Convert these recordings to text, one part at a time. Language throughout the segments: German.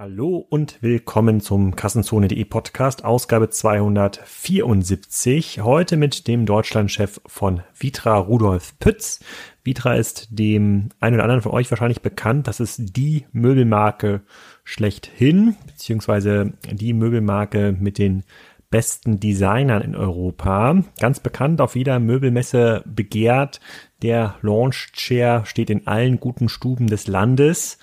Hallo und willkommen zum Kassenzone.de Podcast, Ausgabe 274. Heute mit dem Deutschlandchef von Vitra, Rudolf Pütz. Vitra ist dem einen oder anderen von euch wahrscheinlich bekannt. Das ist die Möbelmarke schlechthin, beziehungsweise die Möbelmarke mit den besten Designern in Europa. Ganz bekannt auf jeder Möbelmesse begehrt. Der Launch Chair steht in allen guten Stuben des Landes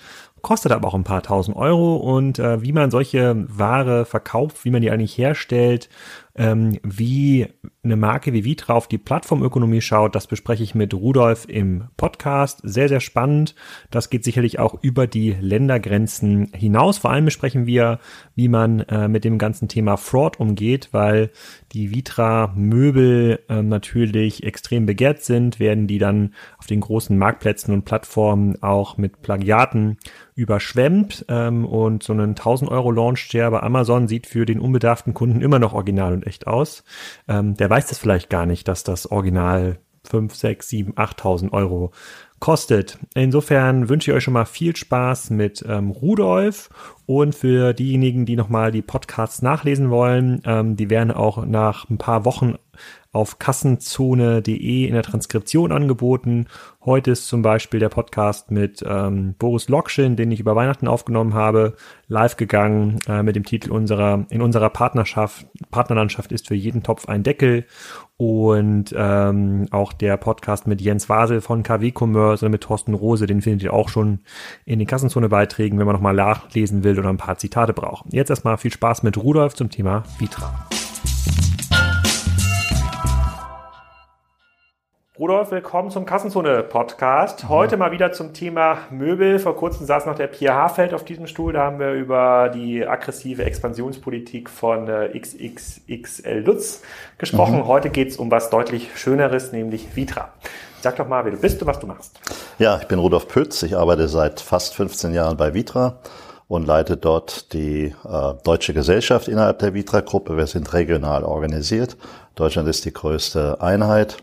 kostet aber auch ein paar tausend Euro. Und äh, wie man solche Ware verkauft, wie man die eigentlich herstellt ähm, wie eine Marke wie Vitra auf die Plattformökonomie schaut, das bespreche ich mit Rudolf im Podcast. Sehr, sehr spannend. Das geht sicherlich auch über die Ländergrenzen hinaus. Vor allem besprechen wir, wie man äh, mit dem ganzen Thema Fraud umgeht, weil die Vitra-Möbel äh, natürlich extrem begehrt sind, werden die dann auf den großen Marktplätzen und Plattformen auch mit Plagiaten überschwemmt ähm, und so einen 1000 Euro Launch-Share bei Amazon sieht für den unbedarften Kunden immer noch original und echt aus. Ähm, der weiß das vielleicht gar nicht, dass das Original 5, 6, 7, 8.000 Euro kostet. Insofern wünsche ich euch schon mal viel Spaß mit ähm, Rudolf und für diejenigen, die nochmal die Podcasts nachlesen wollen, ähm, die werden auch nach ein paar Wochen auf kassenzone.de in der Transkription angeboten. Heute ist zum Beispiel der Podcast mit ähm, Boris Lokschin, den ich über Weihnachten aufgenommen habe, live gegangen äh, mit dem Titel unserer in unserer Partnerschaft Partnerlandschaft ist für jeden Topf ein Deckel und ähm, auch der Podcast mit Jens Wasel von KW Commerce oder mit Thorsten Rose, den findet ihr auch schon in den Kassenzone-Beiträgen, wenn man nochmal nachlesen will oder ein paar Zitate braucht. Jetzt erstmal viel Spaß mit Rudolf zum Thema Vitra. Rudolf, willkommen zum Kassenzone-Podcast. Heute mal wieder zum Thema Möbel. Vor kurzem saß noch der Pierre Hafeld auf diesem Stuhl. Da haben wir über die aggressive Expansionspolitik von äh, XXXL Lutz gesprochen. Mhm. Heute geht es um was deutlich Schöneres, nämlich Vitra. Sag doch mal, wer du bist und was du machst. Ja, ich bin Rudolf Pütz. Ich arbeite seit fast 15 Jahren bei Vitra und leite dort die äh, deutsche Gesellschaft innerhalb der Vitra-Gruppe. Wir sind regional organisiert. Deutschland ist die größte Einheit.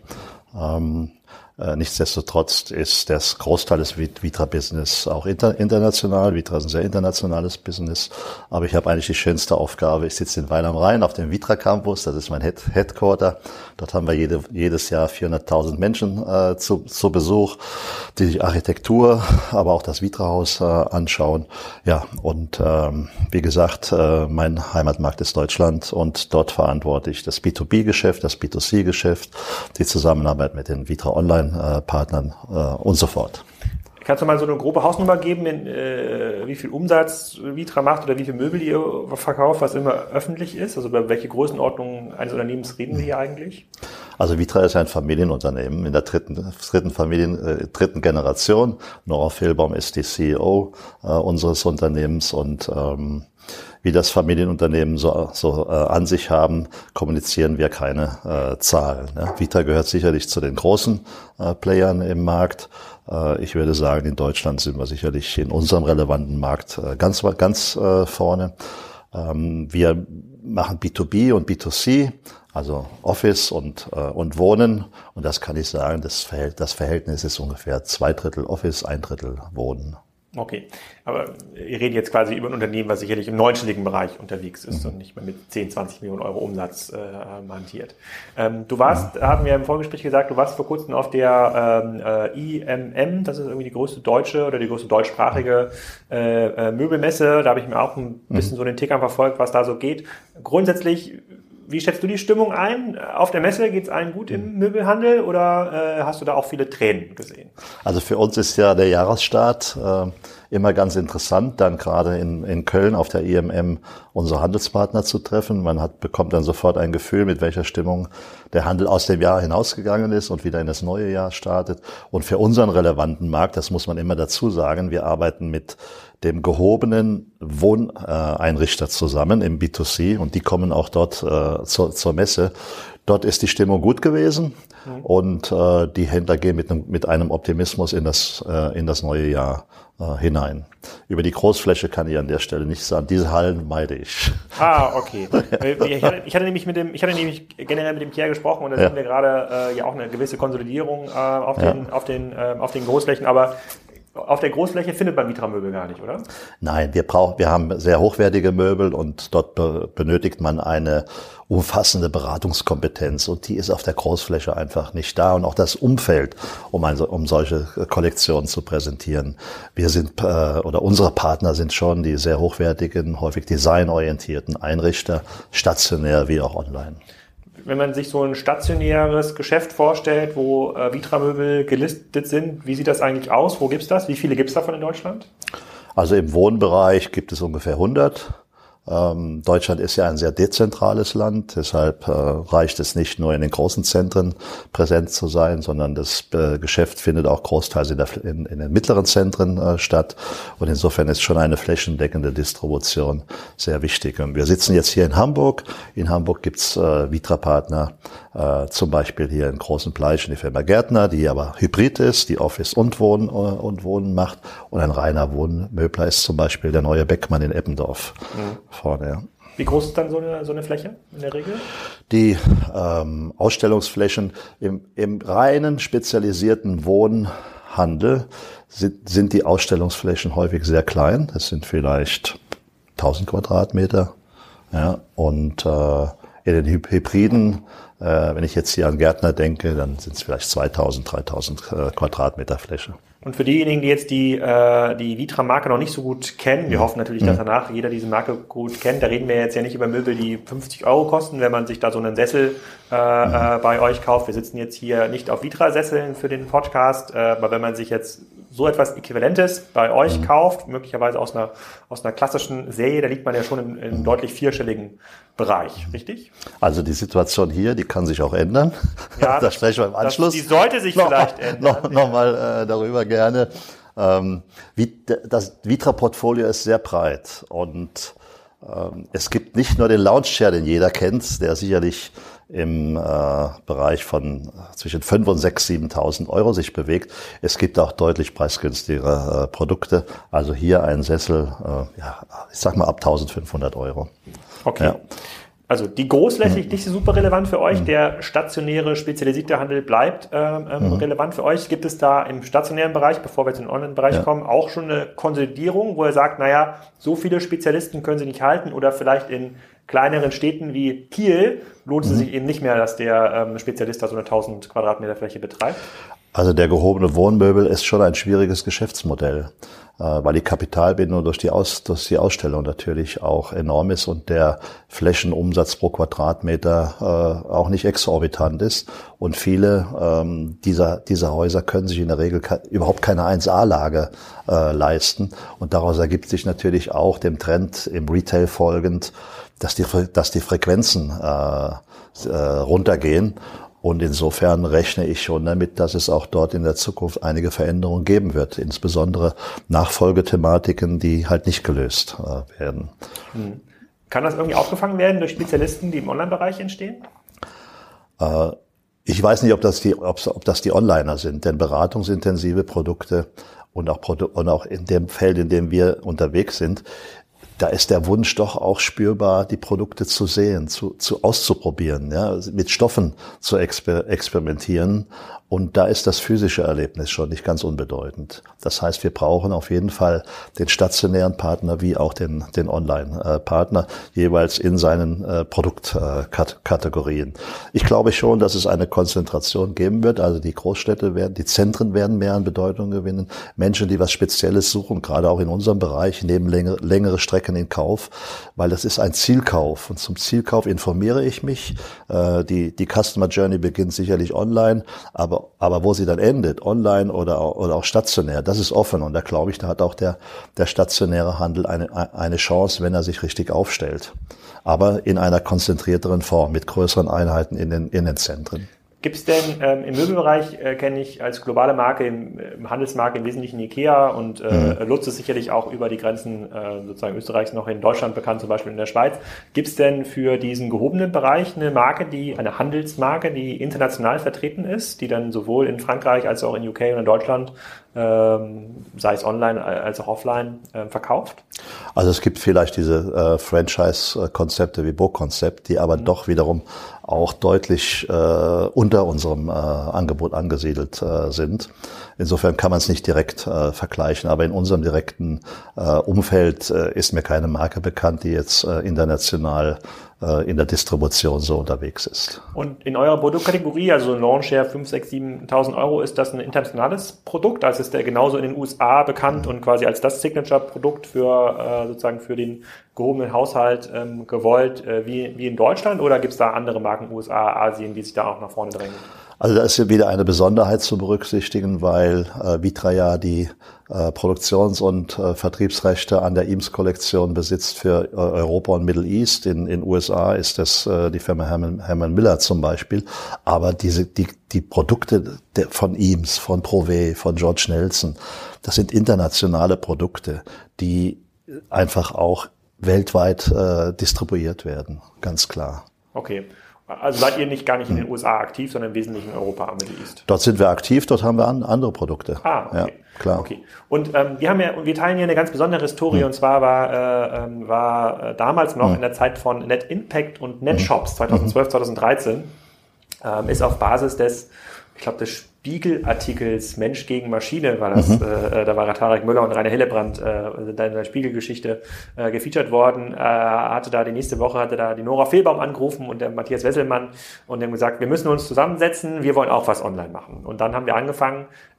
Ähm, äh, nichtsdestotrotz ist das Großteil des Vitra-Business auch inter international. Vitra ist ein sehr internationales Business. Aber ich habe eigentlich die schönste Aufgabe. Ich sitze in Weil am Rhein auf dem Vitra Campus. Das ist mein Head Headquarter. Dort haben wir jede, jedes Jahr 400.000 Menschen äh, zu, zu Besuch, die sich Architektur, aber auch das Vitra-Haus äh, anschauen. Ja, und ähm, wie gesagt, äh, mein Heimatmarkt ist Deutschland und dort verantworte ich das B2B-Geschäft, das B2C-Geschäft, die Zusammenarbeit mit den Vitra Online Online-Partnern äh, und so fort. Kannst du mal so eine grobe Hausnummer geben, in, äh, wie viel Umsatz Vitra macht oder wie viel Möbel ihr verkauft, was immer öffentlich ist? Also über welche Größenordnung eines Unternehmens reden wir hier eigentlich? Also Vitra ist ein Familienunternehmen in der dritten, dritten Familien, äh, dritten Generation. Nora Fehlbaum ist die CEO äh, unseres Unternehmens und ähm, wie das Familienunternehmen so, so äh, an sich haben, kommunizieren wir keine äh, Zahlen. Ne? Vita gehört sicherlich zu den großen äh, Playern im Markt. Äh, ich würde sagen, in Deutschland sind wir sicherlich in unserem relevanten Markt äh, ganz, ganz äh, vorne. Ähm, wir machen B2B und B2C, also Office und, äh, und Wohnen. Und das kann ich sagen, das, Verhält das Verhältnis ist ungefähr zwei Drittel Office, ein Drittel Wohnen. Okay, aber ihr redet jetzt quasi über ein Unternehmen, was sicherlich im neunstelligen Bereich unterwegs ist mhm. und nicht mehr mit 10, 20 Millionen Euro Umsatz äh, hantiert. Ähm, du warst, mhm. hatten wir im Vorgespräch gesagt, du warst vor kurzem auf der ähm, äh, IMM, das ist irgendwie die größte deutsche oder die größte deutschsprachige äh, äh, Möbelmesse. Da habe ich mir auch ein mhm. bisschen mhm. so den Tickern verfolgt, was da so geht. Grundsätzlich wie schätzt du die Stimmung ein? Auf der Messe geht es allen gut im Möbelhandel oder äh, hast du da auch viele Tränen gesehen? Also für uns ist ja der Jahresstart äh, immer ganz interessant, dann gerade in, in Köln auf der IMM unsere Handelspartner zu treffen. Man hat, bekommt dann sofort ein Gefühl, mit welcher Stimmung der Handel aus dem Jahr hinausgegangen ist und wieder in das neue Jahr startet. Und für unseren relevanten Markt, das muss man immer dazu sagen, wir arbeiten mit dem gehobenen Wohneinrichter zusammen im B2C und die kommen auch dort äh, zur, zur Messe. Dort ist die Stimmung gut gewesen mhm. und äh, die Händler gehen mit einem, mit einem Optimismus in das, äh, in das neue Jahr äh, hinein. Über die Großfläche kann ich an der Stelle nicht sagen. Diese Hallen meide ich. Ah, okay. ich, hatte, ich hatte nämlich mit dem, ich hatte nämlich generell mit dem Pierre gesprochen und da ja. sehen wir gerade äh, ja auch eine gewisse Konsolidierung äh, auf, den, ja. auf, den, äh, auf den Großflächen, aber auf der Großfläche findet man Vitra-Möbel gar nicht, oder? Nein, wir brauchen, wir haben sehr hochwertige Möbel und dort be benötigt man eine umfassende Beratungskompetenz und die ist auf der Großfläche einfach nicht da und auch das Umfeld, um, ein, um solche Kollektionen zu präsentieren. Wir sind äh, oder unsere Partner sind schon die sehr hochwertigen, häufig designorientierten Einrichter, stationär wie auch online wenn man sich so ein stationäres Geschäft vorstellt, wo äh, Vitra-Möbel gelistet sind, wie sieht das eigentlich aus? Wo gibt's das? Wie viele gibt's davon in Deutschland? Also im Wohnbereich gibt es ungefähr 100. Ähm, Deutschland ist ja ein sehr dezentrales Land, deshalb äh, reicht es nicht nur in den großen Zentren präsent zu sein, sondern das äh, Geschäft findet auch großteils in, der, in, in den mittleren Zentren äh, statt. Und insofern ist schon eine flächendeckende Distribution sehr wichtig. Und wir sitzen jetzt hier in Hamburg. In Hamburg gibt's äh, Vitra-Partner, äh, zum Beispiel hier in Großen Pleichen die Firma Gärtner, die aber hybrid ist, die Office und Wohnen, und Wohnen macht. Und ein reiner Wohnmöbler ist zum Beispiel der neue Beckmann in Eppendorf. Mhm vorne, ja. Wie groß ist dann so eine, so eine Fläche in der Regel? Die ähm, Ausstellungsflächen im, im reinen spezialisierten Wohnhandel sind, sind die Ausstellungsflächen häufig sehr klein. Das sind vielleicht 1000 Quadratmeter. Ja, und äh, in den Hybriden, äh, wenn ich jetzt hier an Gärtner denke, dann sind es vielleicht 2000, 3000 äh, Quadratmeter Fläche. Und für diejenigen, die jetzt die, äh, die Vitra-Marke noch nicht so gut kennen, wir hoffen natürlich, dass danach jeder diese Marke gut kennt. Da reden wir jetzt ja nicht über Möbel, die 50 Euro kosten, wenn man sich da so einen Sessel äh, äh, bei euch kauft. Wir sitzen jetzt hier nicht auf Vitra-Sesseln für den Podcast, äh, aber wenn man sich jetzt so etwas Äquivalentes bei euch mhm. kauft, möglicherweise aus einer, aus einer klassischen Serie, da liegt man ja schon im, im mhm. deutlich vierstelligen Bereich, richtig? Also die Situation hier, die kann sich auch ändern. Ja, da sprechen wir im Anschluss. Das, die sollte sich noch, vielleicht ändern. Noch, noch mal äh, darüber gerne. Ähm, das Vitra-Portfolio ist sehr breit und ähm, es gibt nicht nur den Chair, den jeder kennt, der sicherlich im äh, Bereich von zwischen 5 und 6, 7.000 Euro sich bewegt. Es gibt auch deutlich preisgünstigere äh, Produkte. Also hier ein Sessel, äh, ja, ich sag mal ab 1.500 Euro. Okay. Ja. Also die großflächig nicht super relevant für euch, mhm. der stationäre spezialisierte Handel bleibt ähm, ähm, mhm. relevant für euch. Gibt es da im stationären Bereich, bevor wir jetzt in den Online-Bereich ja. kommen, auch schon eine Konsolidierung, wo ihr sagt, naja, so viele Spezialisten können sie nicht halten oder vielleicht in kleineren Städten wie Kiel lohnt es mhm. sich eben nicht mehr, dass der ähm, Spezialist da so eine 1000 Quadratmeter Fläche betreibt? Also der gehobene Wohnmöbel ist schon ein schwieriges Geschäftsmodell, äh, weil die Kapitalbindung durch die, Aus, durch die Ausstellung natürlich auch enorm ist und der Flächenumsatz pro Quadratmeter äh, auch nicht exorbitant ist. Und viele ähm, dieser, dieser Häuser können sich in der Regel überhaupt keine 1A-Lage äh, leisten. Und daraus ergibt sich natürlich auch dem Trend im Retail folgend, dass die, dass die Frequenzen äh, runtergehen. Und insofern rechne ich schon damit, dass es auch dort in der Zukunft einige Veränderungen geben wird, insbesondere Nachfolgethematiken, die halt nicht gelöst äh, werden. Hm. Kann das irgendwie aufgefangen werden durch Spezialisten, die im Online-Bereich entstehen? Äh, ich weiß nicht, ob das die, ob, ob das die Onliner sind, denn beratungsintensive Produkte und auch, und auch in dem Feld, in dem wir unterwegs sind, da ist der Wunsch doch auch spürbar, die Produkte zu sehen, zu, zu auszuprobieren, ja, mit Stoffen zu exper experimentieren und da ist das physische Erlebnis schon nicht ganz unbedeutend. Das heißt, wir brauchen auf jeden Fall den stationären Partner wie auch den, den Online-Partner jeweils in seinen äh, Produktkategorien. Ich glaube schon, dass es eine Konzentration geben wird. Also die Großstädte werden, die Zentren werden mehr an Bedeutung gewinnen. Menschen, die was Spezielles suchen, gerade auch in unserem Bereich, nehmen längere, längere Strecken in Kauf, weil das ist ein Zielkauf. Und zum Zielkauf informiere ich mich. Äh, die, die Customer Journey beginnt sicherlich online, aber aber, aber wo sie dann endet, online oder, oder auch stationär, das ist offen. Und da glaube ich, da hat auch der, der stationäre Handel eine, eine Chance, wenn er sich richtig aufstellt. Aber in einer konzentrierteren Form, mit größeren Einheiten in den, in den Zentren. Gibt es denn ähm, im Möbelbereich, äh, kenne ich als globale Marke, im, im Handelsmarkt im Wesentlichen Ikea und äh, mhm. Lutz ist sicherlich auch über die Grenzen äh, sozusagen Österreichs noch in Deutschland bekannt, zum Beispiel in der Schweiz. Gibt es denn für diesen gehobenen Bereich eine Marke, die eine Handelsmarke, die international vertreten ist, die dann sowohl in Frankreich als auch in UK und in Deutschland sei es online als auch offline, äh, verkauft? Also es gibt vielleicht diese äh, Franchise-Konzepte wie Bo-Konzept, die aber mhm. doch wiederum auch deutlich äh, unter unserem äh, Angebot angesiedelt äh, sind. Insofern kann man es nicht direkt äh, vergleichen, aber in unserem direkten äh, Umfeld ist mir keine Marke bekannt, die jetzt international in der Distribution so unterwegs ist. Und in eurer Produktkategorie, also Launchshare 5, 6, 7.000 Euro, ist das ein internationales Produkt? Also ist der genauso in den USA bekannt mhm. und quasi als das Signature-Produkt für äh, sozusagen für den gehobenen Haushalt ähm, gewollt äh, wie, wie in Deutschland oder gibt es da andere Marken USA, Asien, die sich da auch nach vorne drängen? Also da ist wieder eine Besonderheit zu berücksichtigen, weil äh, Vitra ja die äh, Produktions- und äh, Vertriebsrechte an der Eames-Kollektion besitzt für äh, Europa und Middle East. In den USA ist das äh, die Firma Herman, Herman Miller zum Beispiel. Aber diese die, die Produkte der, von Eames, von Prové, von George Nelson, das sind internationale Produkte, die einfach auch weltweit äh, distribuiert werden, ganz klar. Okay. Also seid ihr nicht gar nicht in den USA aktiv, sondern im Wesentlichen in Europa am Middle East? Dort sind wir aktiv, dort haben wir an, andere Produkte. Ah, okay. Ja, klar. Okay. Und ähm, wir haben ja, wir teilen hier eine ganz besondere Historie hm. und zwar war, äh, ähm, war äh, damals noch hm. in der Zeit von Net Impact und NetShops 2012, 2013 ähm, ist auf Basis des, ich glaube, des Spiegelartikels Mensch gegen Maschine war das, mhm. äh, da war Tarek Müller und Rainer Hillebrand äh, in der Spiegelgeschichte äh, gefeatured worden, äh, hatte da die nächste Woche, hatte da die Nora Fehlbaum angerufen und der Matthias Wesselmann und dem gesagt, wir müssen uns zusammensetzen, wir wollen auch was online machen. Und dann haben wir angefangen, äh,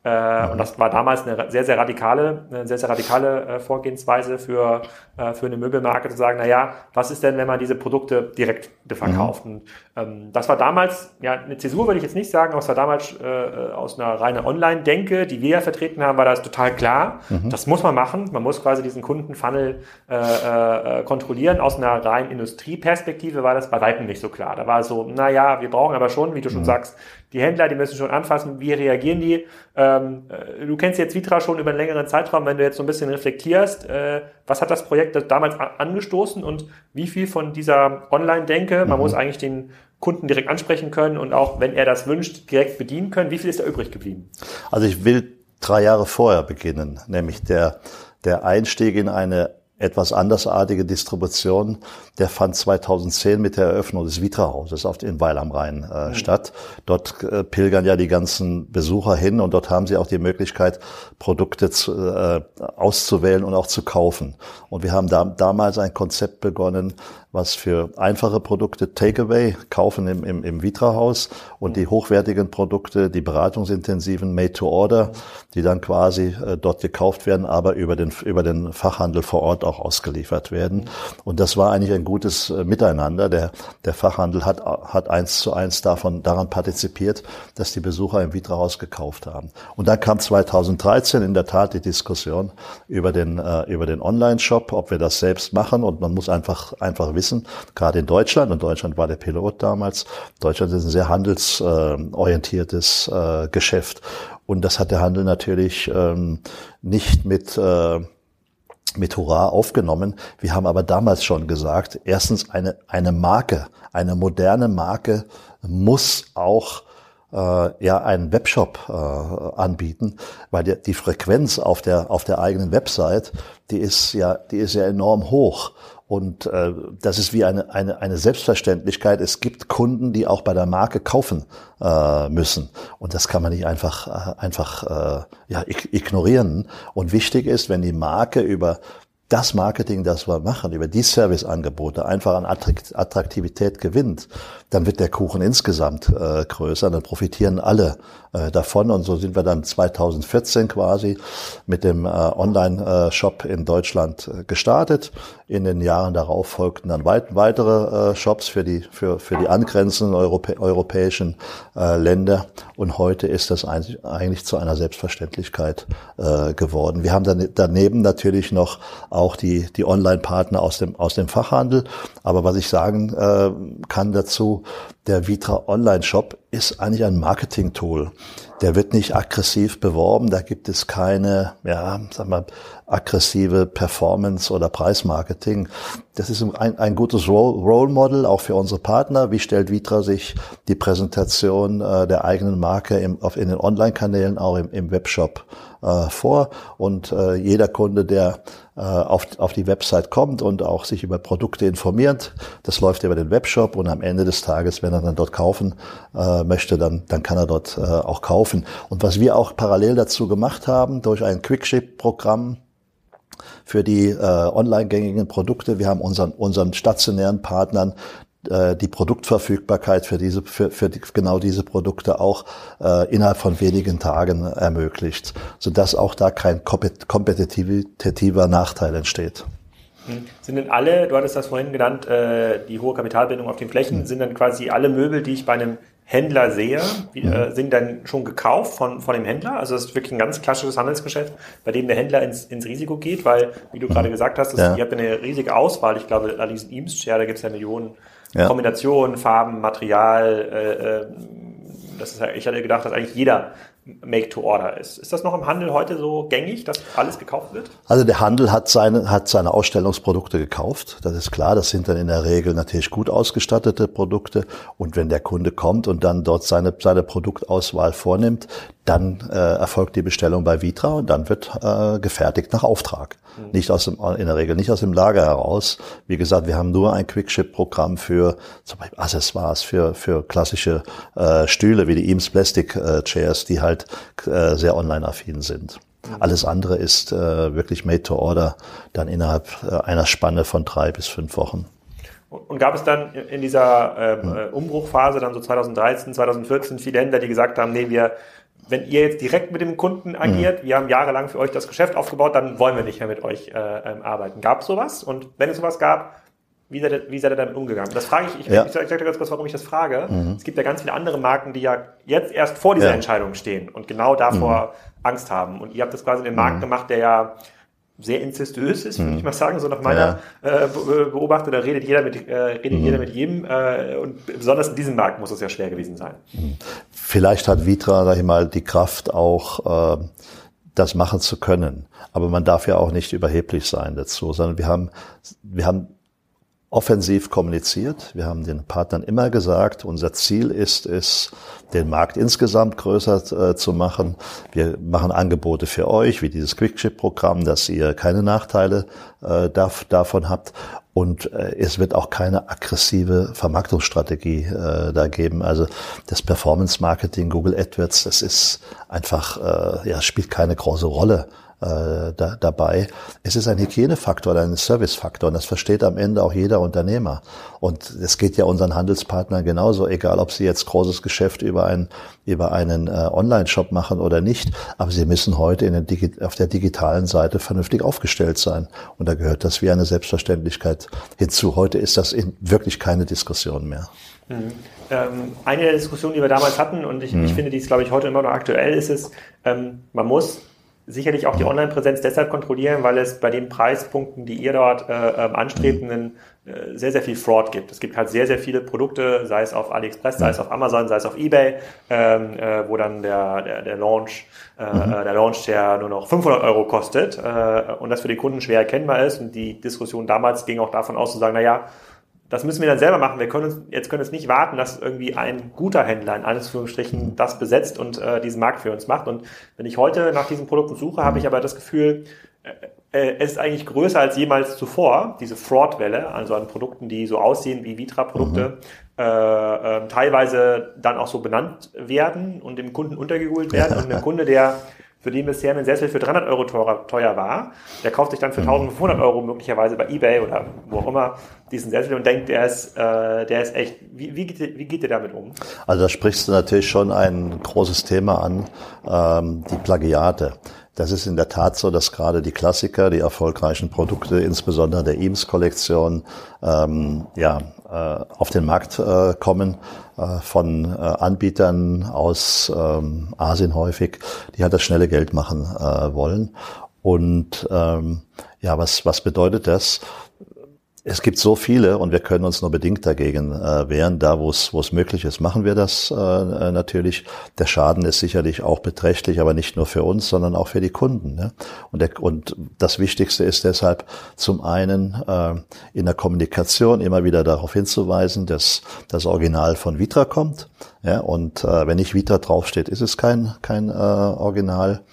und das war damals eine sehr, sehr radikale, eine sehr, sehr radikale äh, Vorgehensweise für, äh, für eine Möbelmarke zu sagen, na ja, was ist denn, wenn man diese Produkte direkt verkauft? Mhm. Und, ähm, das war damals, ja, eine Zäsur würde ich jetzt nicht sagen, aber es war damals äh, aus einer reinen Online-Denke, die wir ja vertreten haben, war das total klar. Mhm. Das muss man machen. Man muss quasi diesen Kundenfunnel äh, äh, kontrollieren. Aus einer reinen Industrieperspektive war das bei weitem nicht so klar. Da war so, na ja, wir brauchen aber schon, wie du schon mhm. sagst, die Händler, die müssen schon anfassen, wie reagieren die. Ähm, äh, du kennst jetzt Vitra schon über einen längeren Zeitraum, wenn du jetzt so ein bisschen reflektierst, äh, was hat das Projekt damals angestoßen und wie viel von dieser Online-Denke, man mhm. muss eigentlich den Kunden direkt ansprechen können und auch, wenn er das wünscht, direkt bedienen können, wie viel ist da übrig geblieben? Also ich will drei Jahre vorher beginnen, nämlich der, der Einstieg in eine etwas andersartige Distribution, der fand 2010 mit der Eröffnung des Vitra-Hauses in Weil am Rhein äh, mhm. statt. Dort äh, pilgern ja die ganzen Besucher hin und dort haben sie auch die Möglichkeit, Produkte zu, äh, auszuwählen und auch zu kaufen. Und wir haben da, damals ein Konzept begonnen, was für einfache Produkte Takeaway kaufen im, im, im Vitra-Haus und die hochwertigen Produkte, die beratungsintensiven Made to Order, die dann quasi äh, dort gekauft werden, aber über den, über den Fachhandel vor Ort auch ausgeliefert werden. Und das war eigentlich ein gutes äh, Miteinander. Der, der Fachhandel hat, hat eins zu eins davon, daran partizipiert, dass die Besucher im Vitra-Haus gekauft haben. Und dann kam 2013 in der Tat die Diskussion über den, äh, über den Online-Shop, ob wir das selbst machen und man muss einfach, einfach wissen, wissen, gerade in Deutschland, und Deutschland war der Pilot damals, Deutschland ist ein sehr handelsorientiertes äh, Geschäft. Und das hat der Handel natürlich ähm, nicht mit äh, mit Hurra aufgenommen. Wir haben aber damals schon gesagt, erstens eine, eine Marke, eine moderne Marke muss auch äh, ja einen Webshop äh, anbieten, weil die, die Frequenz auf der auf der eigenen Website, die ist ja die ist ja enorm hoch und äh, das ist wie eine, eine, eine Selbstverständlichkeit. Es gibt Kunden, die auch bei der Marke kaufen äh, müssen. Und das kann man nicht einfach, äh, einfach äh, ja, ignorieren. Und wichtig ist, wenn die Marke über das Marketing, das wir machen, über die Serviceangebote einfach an Attraktivität gewinnt, dann wird der Kuchen insgesamt äh, größer, dann profitieren alle äh, davon. Und so sind wir dann 2014 quasi mit dem äh, Online-Shop in Deutschland äh, gestartet. In den Jahren darauf folgten dann weit, weitere äh, Shops für die, für, für die angrenzenden Europä europäischen äh, Länder. Und heute ist das eigentlich zu einer Selbstverständlichkeit äh, geworden. Wir haben daneben natürlich noch auch die, die Online-Partner aus dem, aus dem Fachhandel. Aber was ich sagen äh, kann dazu, der Vitra Online Shop ist eigentlich ein Marketing-Tool. Der wird nicht aggressiv beworben, da gibt es keine, ja, sag mal, aggressive Performance oder Preismarketing. Das ist ein, ein gutes Role Model auch für unsere Partner. Wie stellt Vitra sich die Präsentation äh, der eigenen Marke im, auf, in den Online-Kanälen, auch im, im Webshop äh, vor und äh, jeder Kunde, der äh, auf, auf die Website kommt und auch sich über Produkte informiert, das läuft über den Webshop und am Ende des Tages, wenn er dann dort kaufen äh, möchte, dann, dann kann er dort äh, auch kaufen. Und was wir auch parallel dazu gemacht haben, durch ein Quickship-Programm, für die äh, online gängigen Produkte. Wir haben unseren, unseren stationären Partnern äh, die Produktverfügbarkeit für diese für, für die, genau diese Produkte auch äh, innerhalb von wenigen Tagen ermöglicht, sodass auch da kein kompetitiver Nachteil entsteht. Hm. Sind denn alle, du hattest das vorhin genannt, äh, die hohe Kapitalbindung auf den Flächen, mhm. sind dann quasi alle Möbel, die ich bei einem Händler sehe, mhm. äh, sind dann schon gekauft von, von dem Händler. Also es ist wirklich ein ganz klassisches Handelsgeschäft, bei dem der Händler ins, ins Risiko geht, weil, wie du mhm. gerade gesagt hast, das, ja. ihr habt eine riesige Auswahl. Ich glaube, an diesen Eames-Share, da gibt es ja Millionen ja. Kombinationen, Farben, Material. Äh, äh, das ist, ich hatte gedacht, dass eigentlich jeder Make to Order ist. Ist das noch im Handel heute so gängig, dass alles gekauft wird? Also der Handel hat seine, hat seine Ausstellungsprodukte gekauft. Das ist klar. Das sind dann in der Regel natürlich gut ausgestattete Produkte. Und wenn der Kunde kommt und dann dort seine, seine Produktauswahl vornimmt, dann äh, erfolgt die Bestellung bei Vitra und dann wird äh, gefertigt nach Auftrag. Mhm. Nicht aus dem, in der Regel nicht aus dem Lager heraus. Wie gesagt, wir haben nur ein Quickship-Programm für zum Beispiel Accessoires, für, für klassische äh, Stühle wie die Eames Plastic äh, Chairs, die halt äh, sehr online-affin sind. Mhm. Alles andere ist äh, wirklich made to order, dann innerhalb äh, einer Spanne von drei bis fünf Wochen. Und gab es dann in dieser ähm, mhm. Umbruchphase, dann so 2013, 2014, viele Länder, die gesagt haben, nee, wir wenn ihr jetzt direkt mit dem Kunden agiert, mhm. wir haben jahrelang für euch das Geschäft aufgebaut, dann wollen wir nicht mehr mit euch äh, ähm, arbeiten. Gab es sowas? Und wenn es sowas gab, wie seid, ihr, wie seid ihr damit umgegangen? Das frage ich, ich, ja. ich, sage dir ganz kurz, warum ich das frage. Mhm. Es gibt ja ganz viele andere Marken, die ja jetzt erst vor dieser ja. Entscheidung stehen und genau davor mhm. Angst haben. Und ihr habt das quasi in den Markt mhm. gemacht, der ja sehr incestuös ist, würde ich mhm. mal sagen, so nach meiner ja. äh, Beobachtung, da redet jeder mit, äh, redet mhm. jeder mit jedem äh, und besonders in diesem Markt muss es ja schwer gewesen sein. Mhm. Vielleicht hat Vitra, sag ich mal, die Kraft auch, äh, das machen zu können. Aber man darf ja auch nicht überheblich sein dazu, sondern wir haben, wir haben offensiv kommuniziert. Wir haben den Partnern immer gesagt, unser Ziel ist es, den Markt insgesamt größer äh, zu machen. Wir machen Angebote für euch, wie dieses Quickship-Programm, dass ihr keine Nachteile äh, davon habt. Und äh, es wird auch keine aggressive Vermarktungsstrategie äh, da geben. Also das Performance Marketing, Google AdWords, das ist einfach, äh, ja, spielt keine große Rolle äh, da, dabei. Es ist ein Hygienefaktor oder ein Servicefaktor und das versteht am Ende auch jeder Unternehmer. Und es geht ja unseren Handelspartnern genauso, egal ob sie jetzt großes Geschäft über einen, über einen äh, Online-Shop machen oder nicht, aber sie müssen heute in den Digi auf der digitalen Seite vernünftig aufgestellt sein. Und da gehört das wie eine Selbstverständlichkeit hinzu. Heute ist das in wirklich keine Diskussion mehr. Mhm. Ähm, eine der Diskussionen, die wir damals hatten, und ich, mhm. ich finde, die ist, glaube ich, heute immer noch aktuell, ist es, ähm, man muss sicherlich auch die Online-Präsenz deshalb kontrollieren, weil es bei den Preispunkten, die ihr dort äh, ähm, anstrebt, einen, äh, sehr, sehr viel Fraud gibt. Es gibt halt sehr, sehr viele Produkte, sei es auf AliExpress, sei es auf Amazon, sei es auf Ebay, ähm, äh, wo dann der, der, der Launch, äh, mhm. der Launch der nur noch 500 Euro kostet äh, und das für den Kunden schwer erkennbar ist. Und die Diskussion damals ging auch davon aus zu sagen, na ja, das müssen wir dann selber machen. Wir können uns, jetzt können es nicht warten, dass irgendwie ein guter Händler in Anführungsstrichen das besetzt und äh, diesen Markt für uns macht. Und wenn ich heute nach diesen Produkten suche, habe ich aber das Gefühl, äh, äh, es ist eigentlich größer als jemals zuvor, diese Fraud-Welle, also an Produkten, die so aussehen wie Vitra-Produkte, mhm. äh, äh, teilweise dann auch so benannt werden und dem Kunden untergeholt werden. und der Kunde, der für den bisher ein Sessel für 300 Euro teuer, teuer war, der kauft sich dann für 1500 mhm. Euro möglicherweise bei Ebay oder wo auch immer diesen Sessel und denkt, der ist, äh, der ist echt, wie, wie, geht, wie geht ihr damit um? Also da sprichst du natürlich schon ein großes Thema an, ähm, die Plagiate. Das ist in der Tat so, dass gerade die Klassiker, die erfolgreichen Produkte, insbesondere der Eames-Kollektion, ähm, ja, äh, auf den Markt äh, kommen von äh, Anbietern aus ähm, Asien häufig, die halt das schnelle Geld machen äh, wollen. Und ähm, ja, was, was bedeutet das? Es gibt so viele und wir können uns nur bedingt dagegen äh, wehren. Da, wo es möglich ist, machen wir das äh, äh, natürlich. Der Schaden ist sicherlich auch beträchtlich, aber nicht nur für uns, sondern auch für die Kunden. Ne? Und, der, und das Wichtigste ist deshalb zum einen äh, in der Kommunikation immer wieder darauf hinzuweisen, dass das Original von Vitra kommt. Ja? Und äh, wenn nicht Vitra draufsteht, ist es kein kein äh, Original.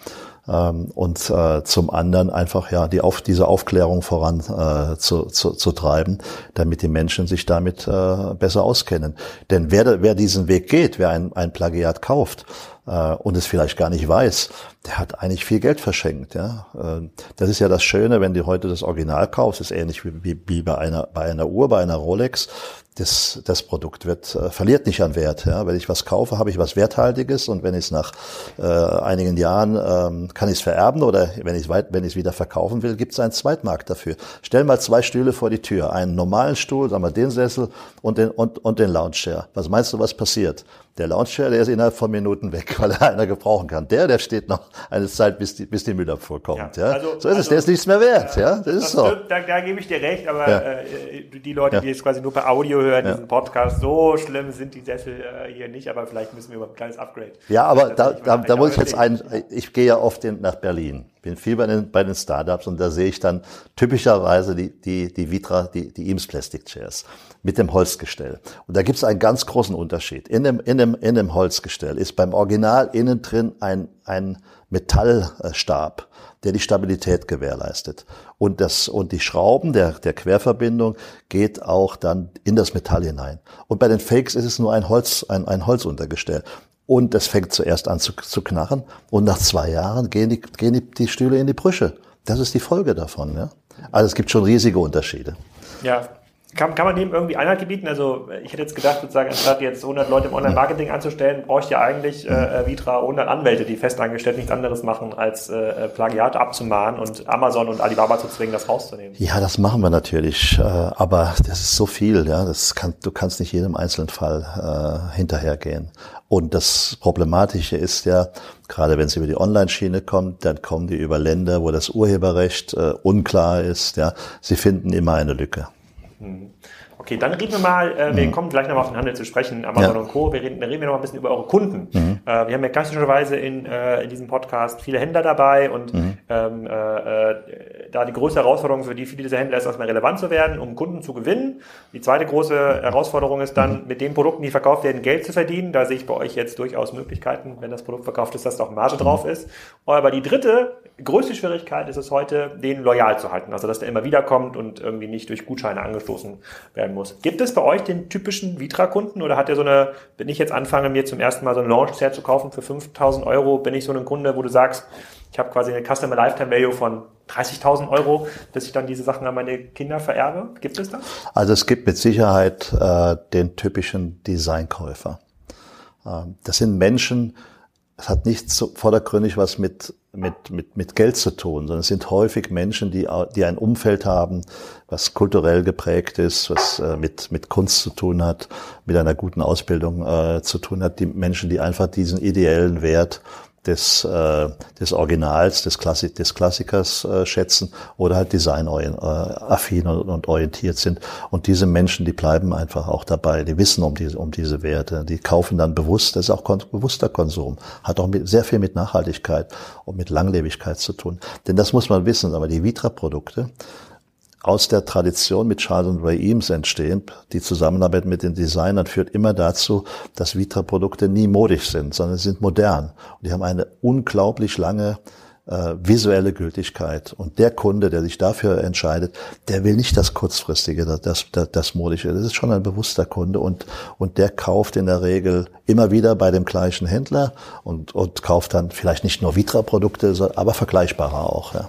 Ähm, und äh, zum anderen einfach ja die auf diese Aufklärung voran äh, zu, zu, zu treiben, damit die Menschen sich damit äh, besser auskennen. Denn wer, wer diesen Weg geht, wer ein, ein Plagiat kauft, äh, und es vielleicht gar nicht weiß, der hat eigentlich viel Geld verschenkt. Ja? Äh, das ist ja das Schöne, wenn du heute das Original kaufst, ist ähnlich wie, wie bei einer bei einer Uhr, bei einer Rolex. Das, das Produkt wird äh, verliert nicht an Wert. Ja? Wenn ich was kaufe, habe ich was Werthaltiges und wenn ich es nach äh, einigen Jahren ähm, kann ich es vererben oder wenn ich wenn ich es wieder verkaufen will, gibt es einen Zweitmarkt dafür. Stell mal zwei Stühle vor die Tür, einen normalen Stuhl, sagen wir den Sessel und den und, und den Lounge Chair. Was meinst du, was passiert? Der Launcher, der ist innerhalb von Minuten weg, weil er einer gebrauchen kann. Der, der steht noch eine Zeit, bis die, bis die Müllabfuhr kommt. Ja, ja. Also, so ist also, es, der ist nichts mehr wert. Ja, das, das ist so. Da, da gebe ich dir recht, aber ja. äh, die Leute, die jetzt quasi nur per Audio hören, diesen Podcast, so schlimm sind die Sessel äh, hier nicht, aber vielleicht müssen wir über ein kleines Upgrade. Ja, aber da, da, da muss ich jetzt ein, ich gehe ja oft in, nach Berlin bin viel bei den, bei den Startups und da sehe ich dann typischerweise die, die, die Vitra, die, die Eames Plastic Chairs mit dem Holzgestell. Und da gibt es einen ganz großen Unterschied. In dem, in dem, in dem Holzgestell ist beim Original innen drin ein, ein Metallstab, der die Stabilität gewährleistet. Und das, und die Schrauben der, der Querverbindung geht auch dann in das Metall hinein. Und bei den Fakes ist es nur ein Holz, ein, ein Holzuntergestell. Und es fängt zuerst an zu, zu knarren und nach zwei Jahren gehen die, gehen die, die Stühle in die Brüche. Das ist die Folge davon. Ja? Also es gibt schon riesige Unterschiede. Ja, kann, kann man dem irgendwie Einhalt gebieten? Also ich hätte jetzt gedacht, sozusagen, anstatt jetzt 100 Leute im Online-Marketing anzustellen, bräuchte ja eigentlich äh, Vitra 100 Anwälte, die festangestellt nichts anderes machen, als äh, Plagiate abzumahnen und Amazon und Alibaba zu zwingen, das rauszunehmen. Ja, das machen wir natürlich, äh, aber das ist so viel, ja, das kann, du kannst nicht jedem einzelnen Fall äh, hinterhergehen. Und das Problematische ist ja, gerade wenn es über die Online-Schiene kommt, dann kommen die über Länder, wo das Urheberrecht äh, unklar ist. Ja, sie finden immer eine Lücke. Mhm. Okay, dann reden wir mal, äh, wir mhm. kommen gleich nochmal auf den Handel zu sprechen, Amazon ja. und Co. Wir reden, dann reden wir noch ein bisschen über eure Kunden. Mhm. Äh, wir haben ja klassischerweise in, äh, in diesem Podcast viele Händler dabei und mhm. ähm, äh, äh, da die größte Herausforderung für die viele dieser Händler ist, erstmal relevant zu werden, um Kunden zu gewinnen. Die zweite große Herausforderung ist dann, mit den Produkten, die verkauft werden, Geld zu verdienen. Da sehe ich bei euch jetzt durchaus Möglichkeiten, wenn das Produkt verkauft ist, dass da auch Marge drauf ist. Aber die dritte größte Schwierigkeit ist es heute, den loyal zu halten. Also, dass der immer wieder kommt und irgendwie nicht durch Gutscheine angestoßen werden muss. Gibt es bei euch den typischen Vitra-Kunden oder hat der so eine, wenn ich jetzt anfange, mir zum ersten Mal so ein Launch-Set zu kaufen für 5000 Euro, bin ich so ein Kunde, wo du sagst, ich habe quasi eine Customer Lifetime Value von 30.000 Euro, dass ich dann diese Sachen an meine Kinder vererbe? Gibt es das? Also es gibt mit Sicherheit äh, den typischen Designkäufer. Ähm, das sind Menschen, es hat nicht so vordergründig was mit, mit, mit, mit Geld zu tun, sondern es sind häufig Menschen, die, die ein Umfeld haben, was kulturell geprägt ist, was äh, mit, mit Kunst zu tun hat, mit einer guten Ausbildung äh, zu tun hat. Die Menschen, die einfach diesen ideellen Wert des, äh, des Originals, des, Klassik, des Klassikers äh, schätzen oder halt designaffin äh, und, und orientiert sind. Und diese Menschen, die bleiben einfach auch dabei, die wissen um diese, um diese Werte, die kaufen dann bewusst, das ist auch kon bewusster Konsum, hat auch mit, sehr viel mit Nachhaltigkeit und mit Langlebigkeit zu tun. Denn das muss man wissen, aber die Vitra-Produkte, aus der Tradition mit Charles und Ray Eames entstehen. Die Zusammenarbeit mit den Designern führt immer dazu, dass Vitra-Produkte nie modisch sind, sondern sie sind modern. Und die haben eine unglaublich lange äh, visuelle Gültigkeit. Und der Kunde, der sich dafür entscheidet, der will nicht das kurzfristige, das, das, das modische. Das ist schon ein bewusster Kunde und, und der kauft in der Regel immer wieder bei dem gleichen Händler und, und kauft dann vielleicht nicht nur Vitra-Produkte, aber vergleichbare auch. Ja.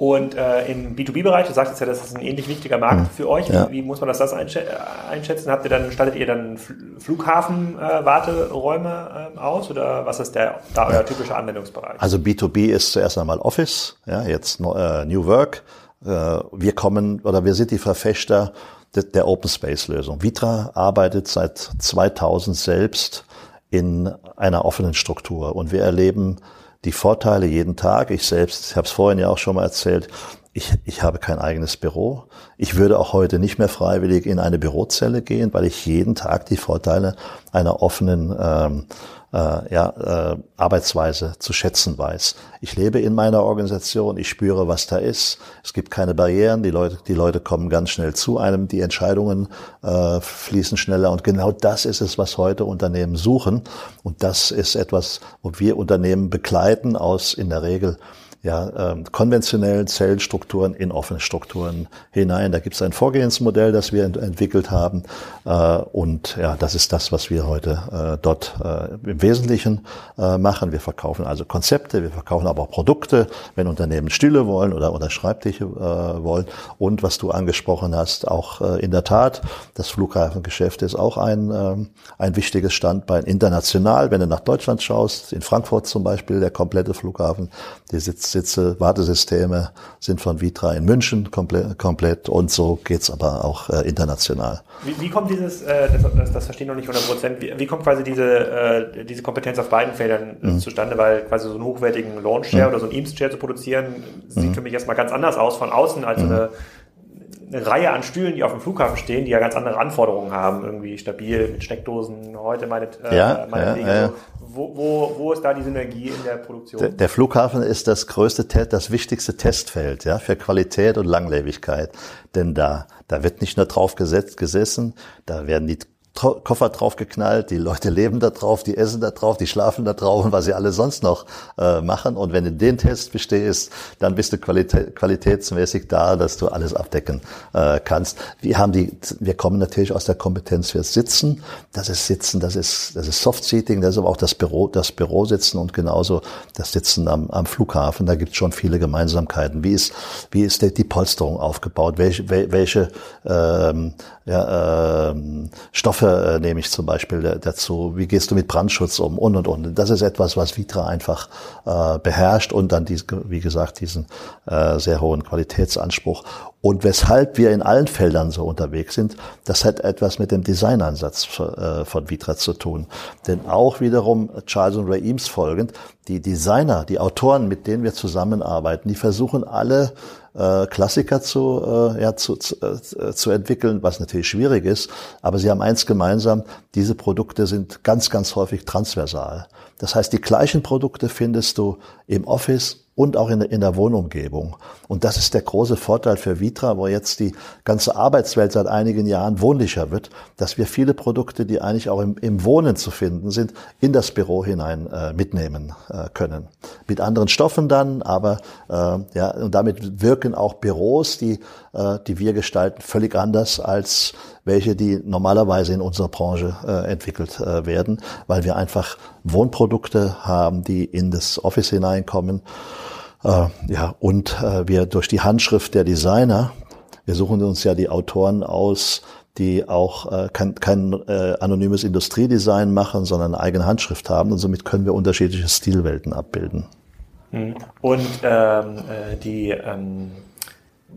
Und äh, im B2B-Bereich, du sagst jetzt ja, das ist ein ähnlich wichtiger Markt mhm. für euch. Ja. Wie, muss man das, das einschätzen? Habt ihr dann, stattet ihr dann Flughafen-Warteräume äh, aus oder was ist der, da euer typischer Anwendungsbereich? Also B2B ist zuerst einmal Office, ja, jetzt äh, New Work. Äh, wir kommen oder wir sind die Verfechter der, der Open Space Lösung. Vitra arbeitet seit 2000 selbst in einer offenen Struktur und wir erleben die Vorteile jeden Tag. Ich selbst, ich habe es vorhin ja auch schon mal erzählt, ich, ich habe kein eigenes Büro. Ich würde auch heute nicht mehr freiwillig in eine Bürozelle gehen, weil ich jeden Tag die Vorteile einer offenen ähm, äh, ja, äh, Arbeitsweise zu schätzen weiß. Ich lebe in meiner Organisation, ich spüre, was da ist. Es gibt keine Barrieren, die Leute, die Leute kommen ganz schnell zu einem, die Entscheidungen äh, fließen schneller und genau das ist es, was heute Unternehmen suchen und das ist etwas, wo wir Unternehmen begleiten aus in der Regel ja, ähm, konventionellen Zellstrukturen in offene Strukturen hinein. Da gibt es ein Vorgehensmodell, das wir ent entwickelt haben. Äh, und ja, das ist das, was wir heute äh, dort äh, im Wesentlichen äh, machen. Wir verkaufen also Konzepte, wir verkaufen aber auch Produkte, wenn Unternehmen Stühle wollen oder, oder Schreibtische äh, wollen. Und was du angesprochen hast, auch äh, in der Tat, das Flughafengeschäft ist auch ein, äh, ein wichtiges Standbein international. Wenn du nach Deutschland schaust, in Frankfurt zum Beispiel, der komplette Flughafen, die sitzt Sitze, Wartesysteme sind von Vitra in München komplett, komplett und so geht's aber auch äh, international. Wie, wie, kommt dieses, äh, das, das, das verstehe ich noch nicht 100 Prozent, wie, wie, kommt quasi diese, äh, diese Kompetenz auf beiden Feldern mhm. zustande, weil quasi so einen hochwertigen Launch-Share mhm. oder so einen Eames-Share zu produzieren, sieht mhm. für mich erstmal ganz anders aus von außen als mhm. eine eine Reihe an Stühlen, die auf dem Flughafen stehen, die ja ganz andere Anforderungen haben, irgendwie stabil mit Steckdosen, heute meine, äh, ja, meine ja, ja. Wo, wo, wo ist da die Synergie in der Produktion? Der, der Flughafen ist das größte, das wichtigste Testfeld ja, für Qualität und Langlebigkeit. Denn da, da wird nicht nur drauf gesetzt, gesessen, da werden die Koffer draufgeknallt, die Leute leben da drauf, die essen da drauf, die schlafen da drauf und was sie alle sonst noch äh, machen. Und wenn du den Test bestehst, dann bist du qualitä qualitätsmäßig da, dass du alles abdecken äh, kannst. Wir haben die, wir kommen natürlich aus der Kompetenz fürs Sitzen. Das ist Sitzen, das ist, das ist Soft-Seating, das ist aber auch das Büro, das Bürositzen und genauso das Sitzen am, am Flughafen. Da gibt es schon viele Gemeinsamkeiten. Wie ist, wie ist die Polsterung aufgebaut? Welche, welche ähm, ja, ähm, Stoffe äh, nehme ich zum Beispiel dazu? Wie gehst du mit Brandschutz um? Und, und, und. Das ist etwas, was Vitra einfach äh, beherrscht und dann, dies, wie gesagt, diesen äh, sehr hohen Qualitätsanspruch. Und weshalb wir in allen Feldern so unterwegs sind, das hat etwas mit dem Designansatz äh, von Vitra zu tun. Denn auch wiederum Charles und Ray Eames folgend, die Designer, die Autoren, mit denen wir zusammenarbeiten, die versuchen alle äh, Klassiker zu, äh, ja, zu, zu, äh, zu entwickeln, was natürlich schwierig ist. Aber sie haben eins gemeinsam, diese Produkte sind ganz, ganz häufig transversal. Das heißt, die gleichen Produkte findest du im Office und auch in, in der Wohnumgebung. Und das ist der große Vorteil für Vitra, wo jetzt die ganze Arbeitswelt seit einigen Jahren wohnlicher wird, dass wir viele Produkte, die eigentlich auch im, im Wohnen zu finden sind, in das Büro hinein äh, mitnehmen äh, können. Mit anderen Stoffen dann, aber äh, ja, und damit wirken auch Büros, die, äh, die wir gestalten, völlig anders als welche, die normalerweise in unserer Branche äh, entwickelt äh, werden, weil wir einfach Wohnprodukte haben, die in das Office hineinkommen. Äh, ja, und äh, wir durch die Handschrift der Designer, wir suchen uns ja die Autoren aus, die auch äh, kein, kein äh, anonymes Industriedesign machen, sondern eine eigene Handschrift haben und somit können wir unterschiedliche Stilwelten abbilden. Hm. Und ähm, äh, die ähm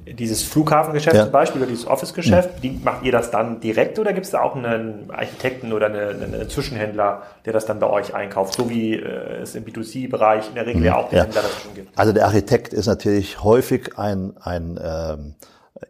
dieses Flughafengeschäft ja. zum Beispiel oder dieses Office-Geschäft, ja. macht ihr das dann direkt oder gibt es da auch einen Architekten oder einen, einen, Zwischenhändler, der das dann bei euch einkauft, so wie äh, es im B2C-Bereich in der Regel ja auch ja. Händler das schon gibt? Also der Architekt ist natürlich häufig ein, ein ähm,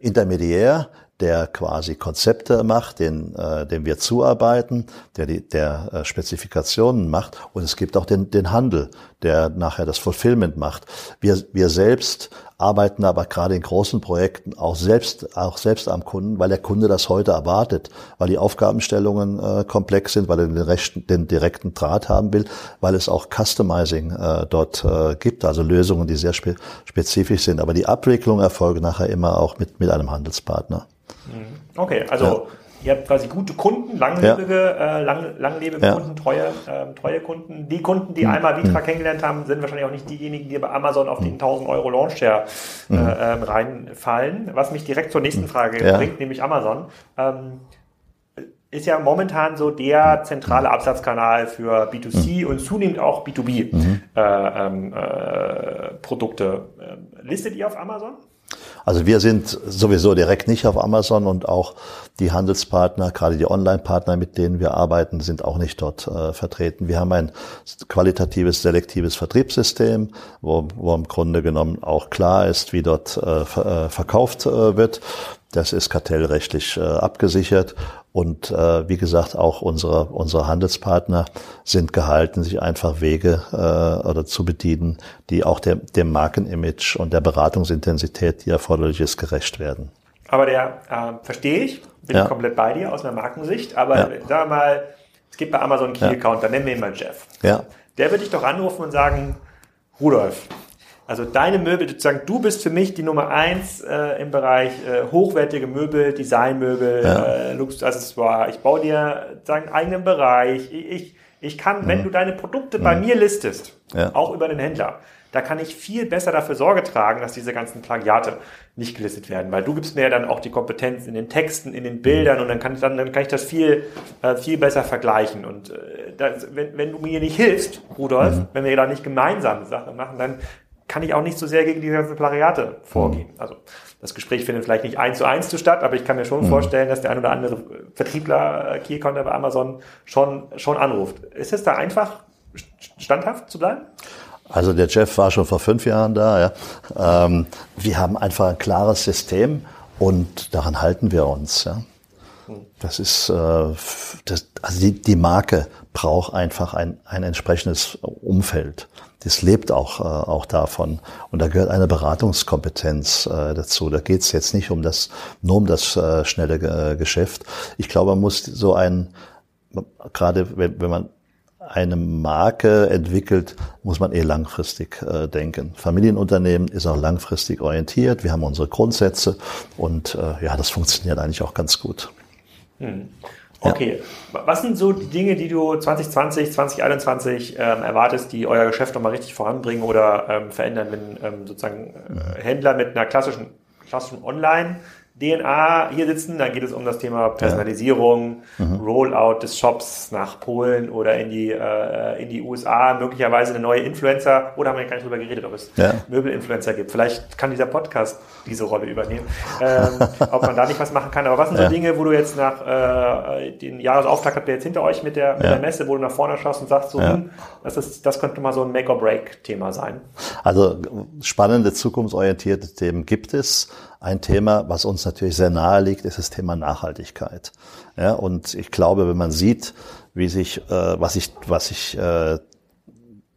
Intermediär, der quasi Konzepte macht, den, äh, dem wir zuarbeiten, der die, der äh, Spezifikationen macht. Und es gibt auch den, den Handel, der nachher das Fulfillment macht. Wir, wir selbst arbeiten aber gerade in großen Projekten auch selbst, auch selbst am Kunden, weil der Kunde das heute erwartet, weil die Aufgabenstellungen äh, komplex sind, weil er den, rechten, den direkten Draht haben will, weil es auch Customizing äh, dort äh, gibt, also Lösungen, die sehr spe spezifisch sind. Aber die Abwicklung erfolgt nachher immer auch mit, mit einem Handelspartner. Mhm. Okay, also ja. Ihr habt quasi gute Kunden, langlebige, ja. äh, lang, langlebige ja. Kunden, treue, äh, treue Kunden. Die Kunden, die mhm. einmal Vitra mhm. kennengelernt haben, sind wahrscheinlich auch nicht diejenigen, die bei Amazon auf den 1000 Euro Launchshare äh, mhm. ähm, reinfallen. Was mich direkt zur nächsten Frage bringt, nämlich Amazon. Ähm, ist ja momentan so der zentrale Absatzkanal für B2C mhm. und zunehmend auch B2B mhm. äh, ähm, äh. Ähm, listet ihr auf Amazon? Also wir sind sowieso direkt nicht auf Amazon und auch die Handelspartner, gerade die Online-Partner, mit denen wir arbeiten, sind auch nicht dort äh, vertreten. Wir haben ein qualitatives, selektives Vertriebssystem, wo, wo im Grunde genommen auch klar ist, wie dort äh, äh, verkauft äh, wird. Das ist kartellrechtlich äh, abgesichert Und äh, wie gesagt, auch unsere, unsere Handelspartner sind gehalten, sich einfach Wege äh, oder zu bedienen, die auch der, dem Markenimage und der Beratungsintensität, die erforderlich ist, gerecht werden. Aber der äh, verstehe ich, bin ja. ich komplett bei dir aus einer Markensicht. Aber ja. wir mal, es gibt bei Amazon einen Key-Account, dann nennen wir ihn mal Jeff. Ja. Der würde dich doch anrufen und sagen, Rudolf, also deine Möbel, sozusagen, du bist für mich die Nummer eins äh, im Bereich äh, hochwertige Möbel, Designmöbel, ja. äh, Luxusaccessoire. Ich baue dir deinen eigenen Bereich. Ich, ich, ich kann, mhm. wenn du deine Produkte mhm. bei mir listest, ja. auch über den Händler, da kann ich viel besser dafür Sorge tragen, dass diese ganzen Plagiate nicht gelistet werden, weil du gibst mir ja dann auch die Kompetenz in den Texten, in den Bildern und dann kann ich, dann, dann kann ich das viel, äh, viel besser vergleichen. Und äh, das, wenn, wenn du mir nicht hilfst, Rudolf, mhm. wenn wir da nicht gemeinsam Sachen machen, dann kann ich auch nicht so sehr gegen die ganzen Plagiate vorgehen. Mhm. Also das Gespräch findet vielleicht nicht eins zu eins zu statt, aber ich kann mir schon mhm. vorstellen, dass der ein oder andere Vertriebler, äh, Key Account bei Amazon schon, schon anruft. Ist es da einfach standhaft zu bleiben? Also der Jeff war schon vor fünf Jahren da. Ja. Ähm, wir haben einfach ein klares System und daran halten wir uns. Ja. Das ist, äh, das, also die, die Marke braucht einfach ein, ein entsprechendes Umfeld. Das lebt auch, äh, auch davon. Und da gehört eine Beratungskompetenz äh, dazu. Da geht es jetzt nicht um das, nur um das äh, schnelle äh, Geschäft. Ich glaube, man muss so ein, gerade wenn, wenn man eine Marke entwickelt, muss man eh langfristig äh, denken. Familienunternehmen ist auch langfristig orientiert. Wir haben unsere Grundsätze und äh, ja, das funktioniert eigentlich auch ganz gut. Hm. Okay, was sind so die Dinge, die du 2020, 2021 ähm, erwartest, die euer Geschäft nochmal richtig voranbringen oder ähm, verändern, wenn ähm, sozusagen äh, Händler mit einer klassischen, klassischen Online- DNA hier sitzen, dann geht es um das Thema Personalisierung, ja. mhm. Rollout des Shops nach Polen oder in die, äh, in die USA, möglicherweise eine neue Influencer, oder haben wir gar nicht drüber geredet, ob es ja. Möbelinfluencer gibt. Vielleicht kann dieser Podcast diese Rolle übernehmen, ähm, ob man da nicht was machen kann. Aber was sind so Dinge, wo du jetzt nach äh, den Jahresauftakt habt ihr jetzt hinter euch mit der, mit der Messe, wo du nach vorne schaust und sagst, so, hm, das, ist, das könnte mal so ein Make-or-Break-Thema sein? Also spannende, zukunftsorientierte Themen gibt es. Ein Thema, was uns natürlich sehr nahe liegt, ist das Thema Nachhaltigkeit. Ja, und ich glaube, wenn man sieht, wie sich, äh, was sich, was sich äh,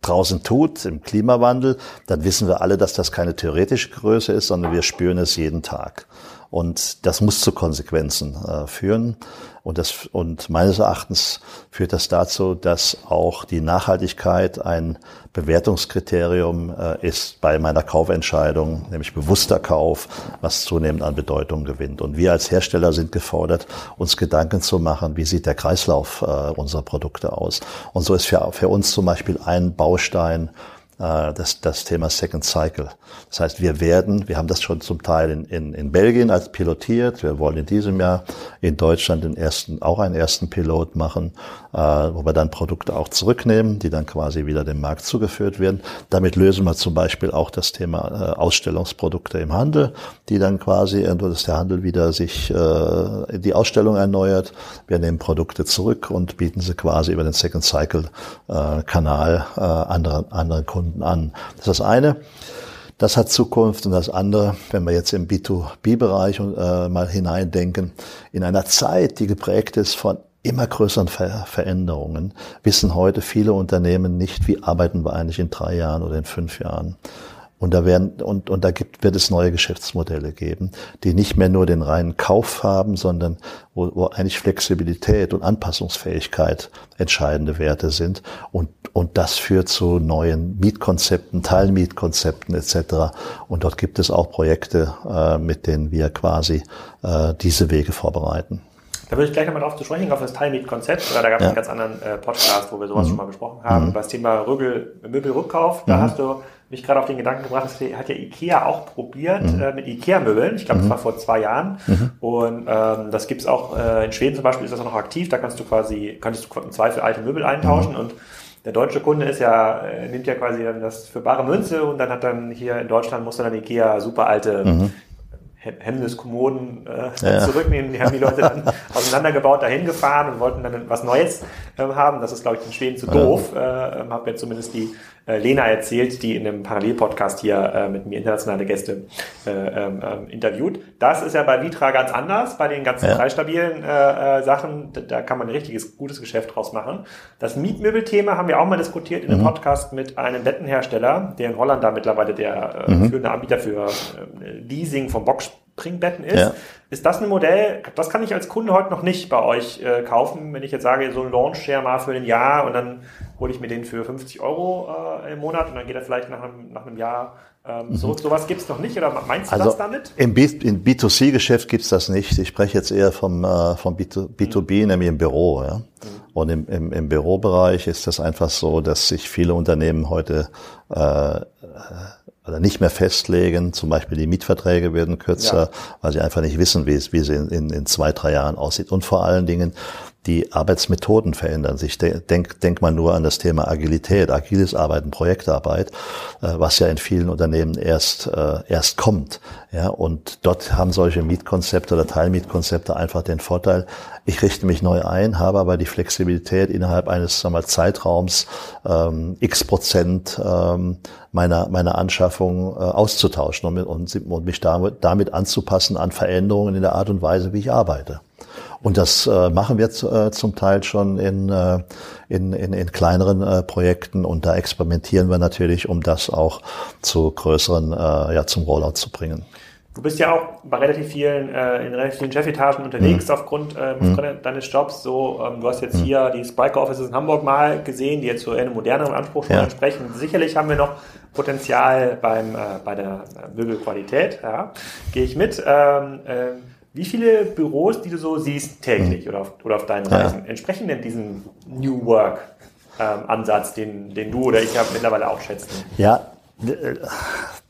draußen tut im Klimawandel, dann wissen wir alle, dass das keine theoretische Größe ist, sondern wir spüren es jeden Tag. Und das muss zu Konsequenzen äh, führen. Und, das, und meines Erachtens führt das dazu, dass auch die Nachhaltigkeit ein Bewertungskriterium äh, ist bei meiner Kaufentscheidung, nämlich bewusster Kauf, was zunehmend an Bedeutung gewinnt. Und wir als Hersteller sind gefordert, uns Gedanken zu machen, wie sieht der Kreislauf äh, unserer Produkte aus. Und so ist für, für uns zum Beispiel ein Baustein, das, das Thema Second Cycle. Das heißt, wir werden, wir haben das schon zum Teil in, in, in Belgien als pilotiert. Wir wollen in diesem Jahr in Deutschland den ersten, auch einen ersten Pilot machen, äh, wo wir dann Produkte auch zurücknehmen, die dann quasi wieder dem Markt zugeführt werden. Damit lösen wir zum Beispiel auch das Thema äh, Ausstellungsprodukte im Handel, die dann quasi, äh, dass der Handel wieder sich äh, die Ausstellung erneuert. Wir nehmen Produkte zurück und bieten sie quasi über den Second Cycle äh, Kanal äh, anderen, anderen Kunden an. Das ist das eine. Das hat Zukunft und das andere, wenn wir jetzt im B2B-Bereich äh, mal hineindenken, in einer Zeit, die geprägt ist von immer größeren Ver Veränderungen, wissen heute viele Unternehmen nicht, wie arbeiten wir eigentlich in drei Jahren oder in fünf Jahren. Und da werden, und, und da gibt, wird es neue Geschäftsmodelle geben, die nicht mehr nur den reinen Kauf haben, sondern wo, wo eigentlich Flexibilität und Anpassungsfähigkeit entscheidende Werte sind. Und, und das führt zu neuen Mietkonzepten, Teilmietkonzepten etc. Und dort gibt es auch Projekte, äh, mit denen wir quasi äh, diese Wege vorbereiten. Da würde ich gleich nochmal drauf zu sprechen, auf das Teilmietkonzept. Da gab es ja. einen ganz anderen äh, Podcast, wo wir sowas mhm. schon mal besprochen haben. Mhm. Das Thema Rögel, Möbelrückkauf, da mhm. hast du mich gerade auf den Gedanken gebracht, das hat ja Ikea auch probiert mhm. äh, mit Ikea-Möbeln. Ich glaube, mhm. das war vor zwei Jahren. Mhm. Und ähm, das gibt's auch äh, in Schweden zum Beispiel ist das auch noch aktiv. Da kannst du quasi, könntest du im Zweifel alte Möbel eintauschen mhm. und der deutsche Kunde ist ja, äh, nimmt ja quasi dann das für bare Münze und dann hat dann hier in Deutschland muss dann Ikea super alte mhm. Hemmniskommoden äh, ja. zurücknehmen. Die haben die Leute dann auseinandergebaut, dahin gefahren und wollten dann was Neues äh, haben. Das ist, glaube ich, in Schweden zu doof. Ja. Äh, habe jetzt zumindest die äh, Lena erzählt, die in einem Parallelpodcast hier äh, mit mir internationale Gäste äh, ähm, ähm, interviewt. Das ist ja bei Vitra ganz anders, bei den ganzen ja. preisstabilen äh, äh, Sachen. Da, da, kann man ein richtiges, gutes Geschäft draus machen. Das Mietmöbelthema haben wir auch mal diskutiert in einem mhm. Podcast mit einem Bettenhersteller, der in Holland da mittlerweile der äh, mhm. führende Anbieter für äh, Leasing von Box Springbetten ist. Ja. Ist das ein Modell, das kann ich als Kunde heute noch nicht bei euch äh, kaufen, wenn ich jetzt sage, so ein Launch-Share mal für ein Jahr und dann hole ich mir den für 50 Euro äh, im Monat und dann geht er vielleicht nach einem, nach einem Jahr ähm, mhm. zurück. Sowas gibt es noch nicht oder meinst du also das damit? Im, B, im B2C-Geschäft gibt es das nicht. Ich spreche jetzt eher vom, äh, vom B2, B2B, mhm. nämlich im Büro. Ja? Mhm. Und im, im, im Bürobereich ist das einfach so, dass sich viele Unternehmen heute äh, oder nicht mehr festlegen. Zum Beispiel die Mietverträge werden kürzer, ja. weil sie einfach nicht wissen, wie es, wie es in, in, in zwei, drei Jahren aussieht. Und vor allen Dingen die Arbeitsmethoden verändern sich. Denk, denk mal nur an das Thema Agilität, agiles Arbeiten, Projektarbeit, äh, was ja in vielen Unternehmen erst, äh, erst kommt. Ja, und dort haben solche Mietkonzepte oder Teilmietkonzepte einfach den Vorteil, ich richte mich neu ein, habe aber die Flexibilität innerhalb eines sagen wir, Zeitraums ähm, x Prozent ähm, meiner, meiner Anschaffung äh, auszutauschen und, und, und mich damit, damit anzupassen an Veränderungen in der Art und Weise, wie ich arbeite. Und das äh, machen wir äh, zum Teil schon in, äh, in, in, in kleineren äh, Projekten und da experimentieren wir natürlich, um das auch zu größeren, äh, ja, zum Rollout zu bringen. Du bist ja auch bei relativ vielen, äh, in relativ vielen Chefetagen unterwegs mhm. aufgrund, äh, mhm. deines Jobs. So, ähm, du hast jetzt mhm. hier die Spiker Offices in Hamburg mal gesehen, die jetzt so einem moderneren Anspruch schon ja. entsprechen. Sicherlich haben wir noch Potenzial beim, äh, bei der Möbelqualität. Ja. Gehe ich mit. Ähm, äh, wie viele Büros, die du so siehst täglich mhm. oder, auf, oder auf deinen Reisen, ja. entsprechen denn diesem New Work ähm, Ansatz, den, den du oder ich ja mittlerweile auch schätzen? Ja,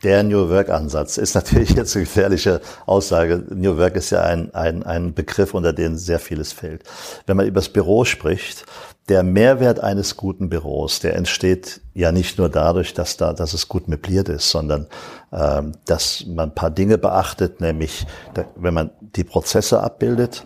der New Work Ansatz ist natürlich jetzt eine gefährliche Aussage. New Work ist ja ein, ein, ein Begriff, unter den sehr vieles fällt. Wenn man über das Büro spricht, der Mehrwert eines guten Büros, der entsteht ja nicht nur dadurch, dass da, dass es gut möbliert ist, sondern ähm, dass man ein paar Dinge beachtet, nämlich wenn man die Prozesse abbildet,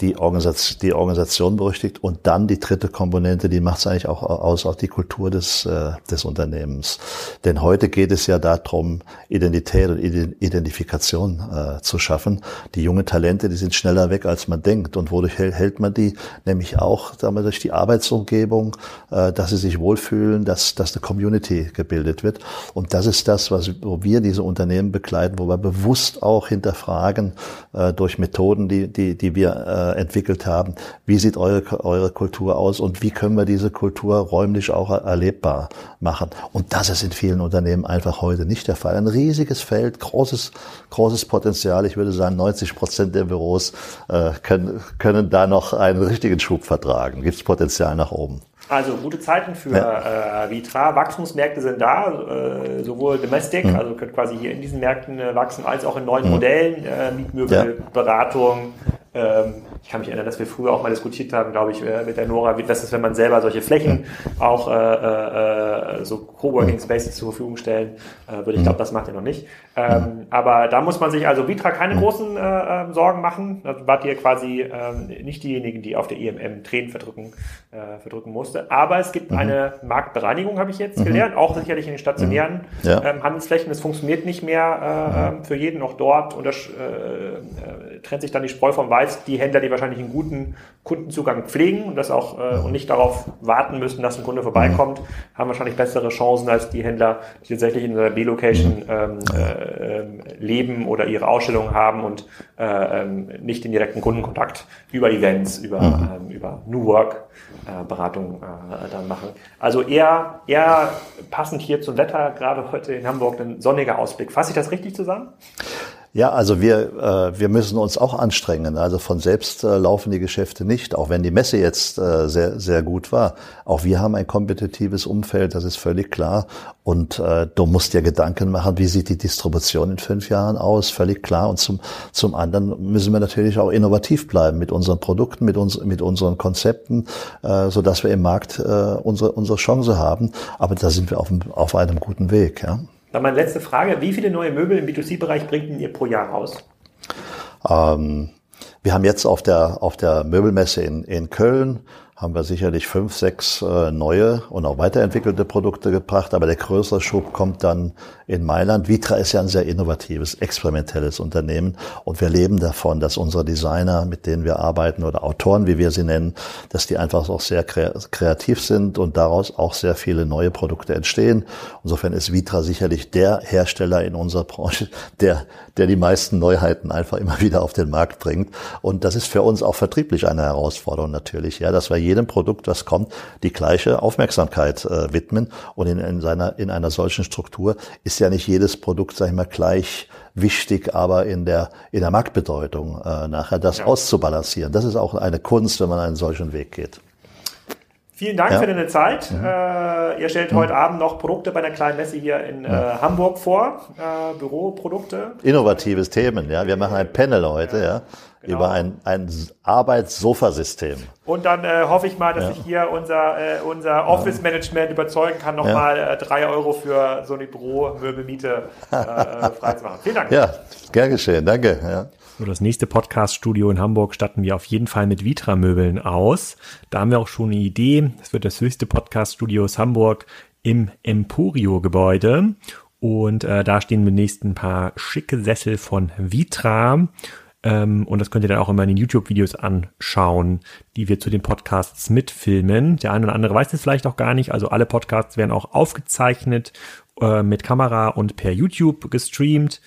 die Organisation, die Organisation berüchtigt und dann die dritte Komponente, die macht es eigentlich auch aus, auch die Kultur des, äh, des Unternehmens. Denn heute geht es ja darum, Identität und Identifikation äh, zu schaffen. Die jungen Talente, die sind schneller weg, als man denkt. Und wodurch hält man die? Nämlich auch damit durch die Arbeitsumgebung, äh, dass sie sich wohlfühlen, dass, dass eine Community gebildet wird. Und das ist das, was, wo wir diese Unternehmen begleiten, wo wir bewusst auch hinterfragen äh, durch Methoden, die, die, die wir äh, entwickelt haben. Wie sieht eure, eure Kultur aus und wie können wir diese Kultur räumlich auch erlebbar machen? Und das ist in vielen Unternehmen einfach heute nicht der Fall. Ein riesiges Feld, großes, großes Potenzial. Ich würde sagen, 90 Prozent der Büros äh, können, können da noch einen richtigen Schub vertragen. Gibt es Potenzial nach oben. Also gute Zeiten für ja. äh, Vitra. Wachstumsmärkte sind da, äh, sowohl Domestic, mhm. also könnt quasi hier in diesen Märkten äh, wachsen, als auch in neuen mhm. Modellen, äh, Mietmöbelberatung, ja. Ähm, ich kann mich erinnern, dass wir früher auch mal diskutiert haben, glaube ich, äh, mit der Nora, wie das ist, wenn man selber solche Flächen auch äh, äh, so Coworking Spaces zur Verfügung stellen äh, würde. Ich mhm. glaube, das macht ihr noch nicht. Ähm, aber da muss man sich also Vitra keine mhm. großen äh, ähm, Sorgen machen. Da wart ihr quasi ähm, nicht diejenigen, die auf der EMM Tränen verdrücken, äh, verdrücken musste. Aber es gibt mhm. eine Marktbereinigung, habe ich jetzt mhm. gelernt, auch sicherlich in den stationären mhm. ja. ähm, Handelsflächen. Es funktioniert nicht mehr äh, für jeden, auch dort und das äh, trennt sich dann die Spreu vom Weiß. Die Händler, die wahrscheinlich einen guten Kundenzugang pflegen und das auch äh, und nicht darauf warten müssen, dass ein Kunde vorbeikommt, haben wahrscheinlich bessere Chancen als die Händler, die tatsächlich in der B-Location ähm, äh, leben oder ihre Ausstellungen haben und äh, ähm, nicht den direkten Kundenkontakt über Events, über, ähm, über New Work äh, Beratung äh, dann machen. Also eher, eher passend hier zum Wetter, gerade heute in Hamburg, ein sonniger Ausblick. Fasse ich das richtig zusammen? Ja, also wir, äh, wir müssen uns auch anstrengen. Also von selbst äh, laufen die Geschäfte nicht, auch wenn die Messe jetzt äh, sehr, sehr gut war. Auch wir haben ein kompetitives Umfeld, das ist völlig klar. Und äh, du musst dir Gedanken machen, wie sieht die Distribution in fünf Jahren aus, völlig klar. Und zum, zum anderen müssen wir natürlich auch innovativ bleiben mit unseren Produkten, mit, uns, mit unseren Konzepten, äh, so dass wir im Markt äh, unsere, unsere Chance haben. Aber da sind wir auf, auf einem guten Weg. Ja. Dann meine letzte Frage. Wie viele neue Möbel im B2C-Bereich bringt ihr pro Jahr raus? Ähm, wir haben jetzt auf der, auf der Möbelmesse in, in Köln haben wir sicherlich fünf, sechs äh, neue und auch weiterentwickelte Produkte gebracht. Aber der größere Schub kommt dann in Mailand. Vitra ist ja ein sehr innovatives, experimentelles Unternehmen und wir leben davon, dass unsere Designer, mit denen wir arbeiten oder Autoren, wie wir sie nennen, dass die einfach auch sehr kreativ sind und daraus auch sehr viele neue Produkte entstehen. Insofern ist Vitra sicherlich der Hersteller in unserer Branche, der, der die meisten Neuheiten einfach immer wieder auf den Markt bringt. Und das ist für uns auch vertrieblich eine Herausforderung natürlich, ja, dass wir jedem Produkt, was kommt, die gleiche Aufmerksamkeit äh, widmen. Und in, in, seiner, in einer solchen Struktur ist ja nicht jedes Produkt, sag ich mal, gleich wichtig, aber in der, in der Marktbedeutung äh, nachher das ja. auszubalancieren. Das ist auch eine Kunst, wenn man einen solchen Weg geht. Vielen Dank ja. für deine Zeit. Mhm. Äh, ihr stellt mhm. heute Abend noch Produkte bei einer kleinen Messe hier in ja. äh, Hamburg vor, äh, Büroprodukte. Innovatives Themen, ja. Wir machen ein Panel heute, ja. Genau. Über ein, ein Arbeitssofasystem. Und dann äh, hoffe ich mal, dass ja. ich hier unser, äh, unser Office-Management überzeugen kann, nochmal ja. äh, drei Euro für so eine Büromöbelmiete äh, freizumachen. Vielen Dank. Ja, gern geschehen. Danke. Ja. So, das nächste Podcast-Studio in Hamburg statten wir auf jeden Fall mit Vitra-Möbeln aus. Da haben wir auch schon eine Idee. Es wird das höchste Podcast-Studio aus Hamburg im Emporio-Gebäude. Und äh, da stehen demnächst ein paar schicke Sessel von Vitra. Ähm, und das könnt ihr dann auch immer in den YouTube-Videos anschauen, die wir zu den Podcasts mitfilmen. Der eine oder andere weiß es vielleicht auch gar nicht. Also alle Podcasts werden auch aufgezeichnet äh, mit Kamera und per YouTube gestreamt.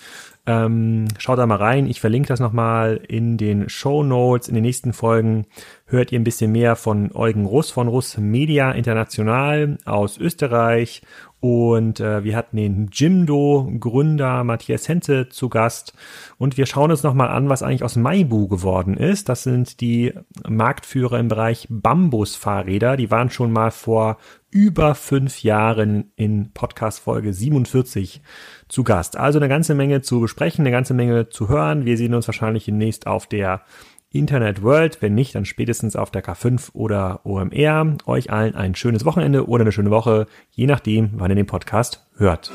Ähm, schaut da mal rein. Ich verlinke das nochmal in den Show Notes. In den nächsten Folgen hört ihr ein bisschen mehr von Eugen Russ von Russ Media International aus Österreich. Und äh, wir hatten den Jimdo-Gründer Matthias Henze zu Gast. Und wir schauen uns nochmal an, was eigentlich aus Maibu geworden ist. Das sind die Marktführer im Bereich Bambusfahrräder. Die waren schon mal vor über fünf Jahren in Podcast Folge 47 zu Gast. Also eine ganze Menge zu besprechen, eine ganze Menge zu hören. Wir sehen uns wahrscheinlich demnächst auf der Internet World. Wenn nicht, dann spätestens auf der K5 oder OMR. Euch allen ein schönes Wochenende oder eine schöne Woche, je nachdem, wann ihr den Podcast hört.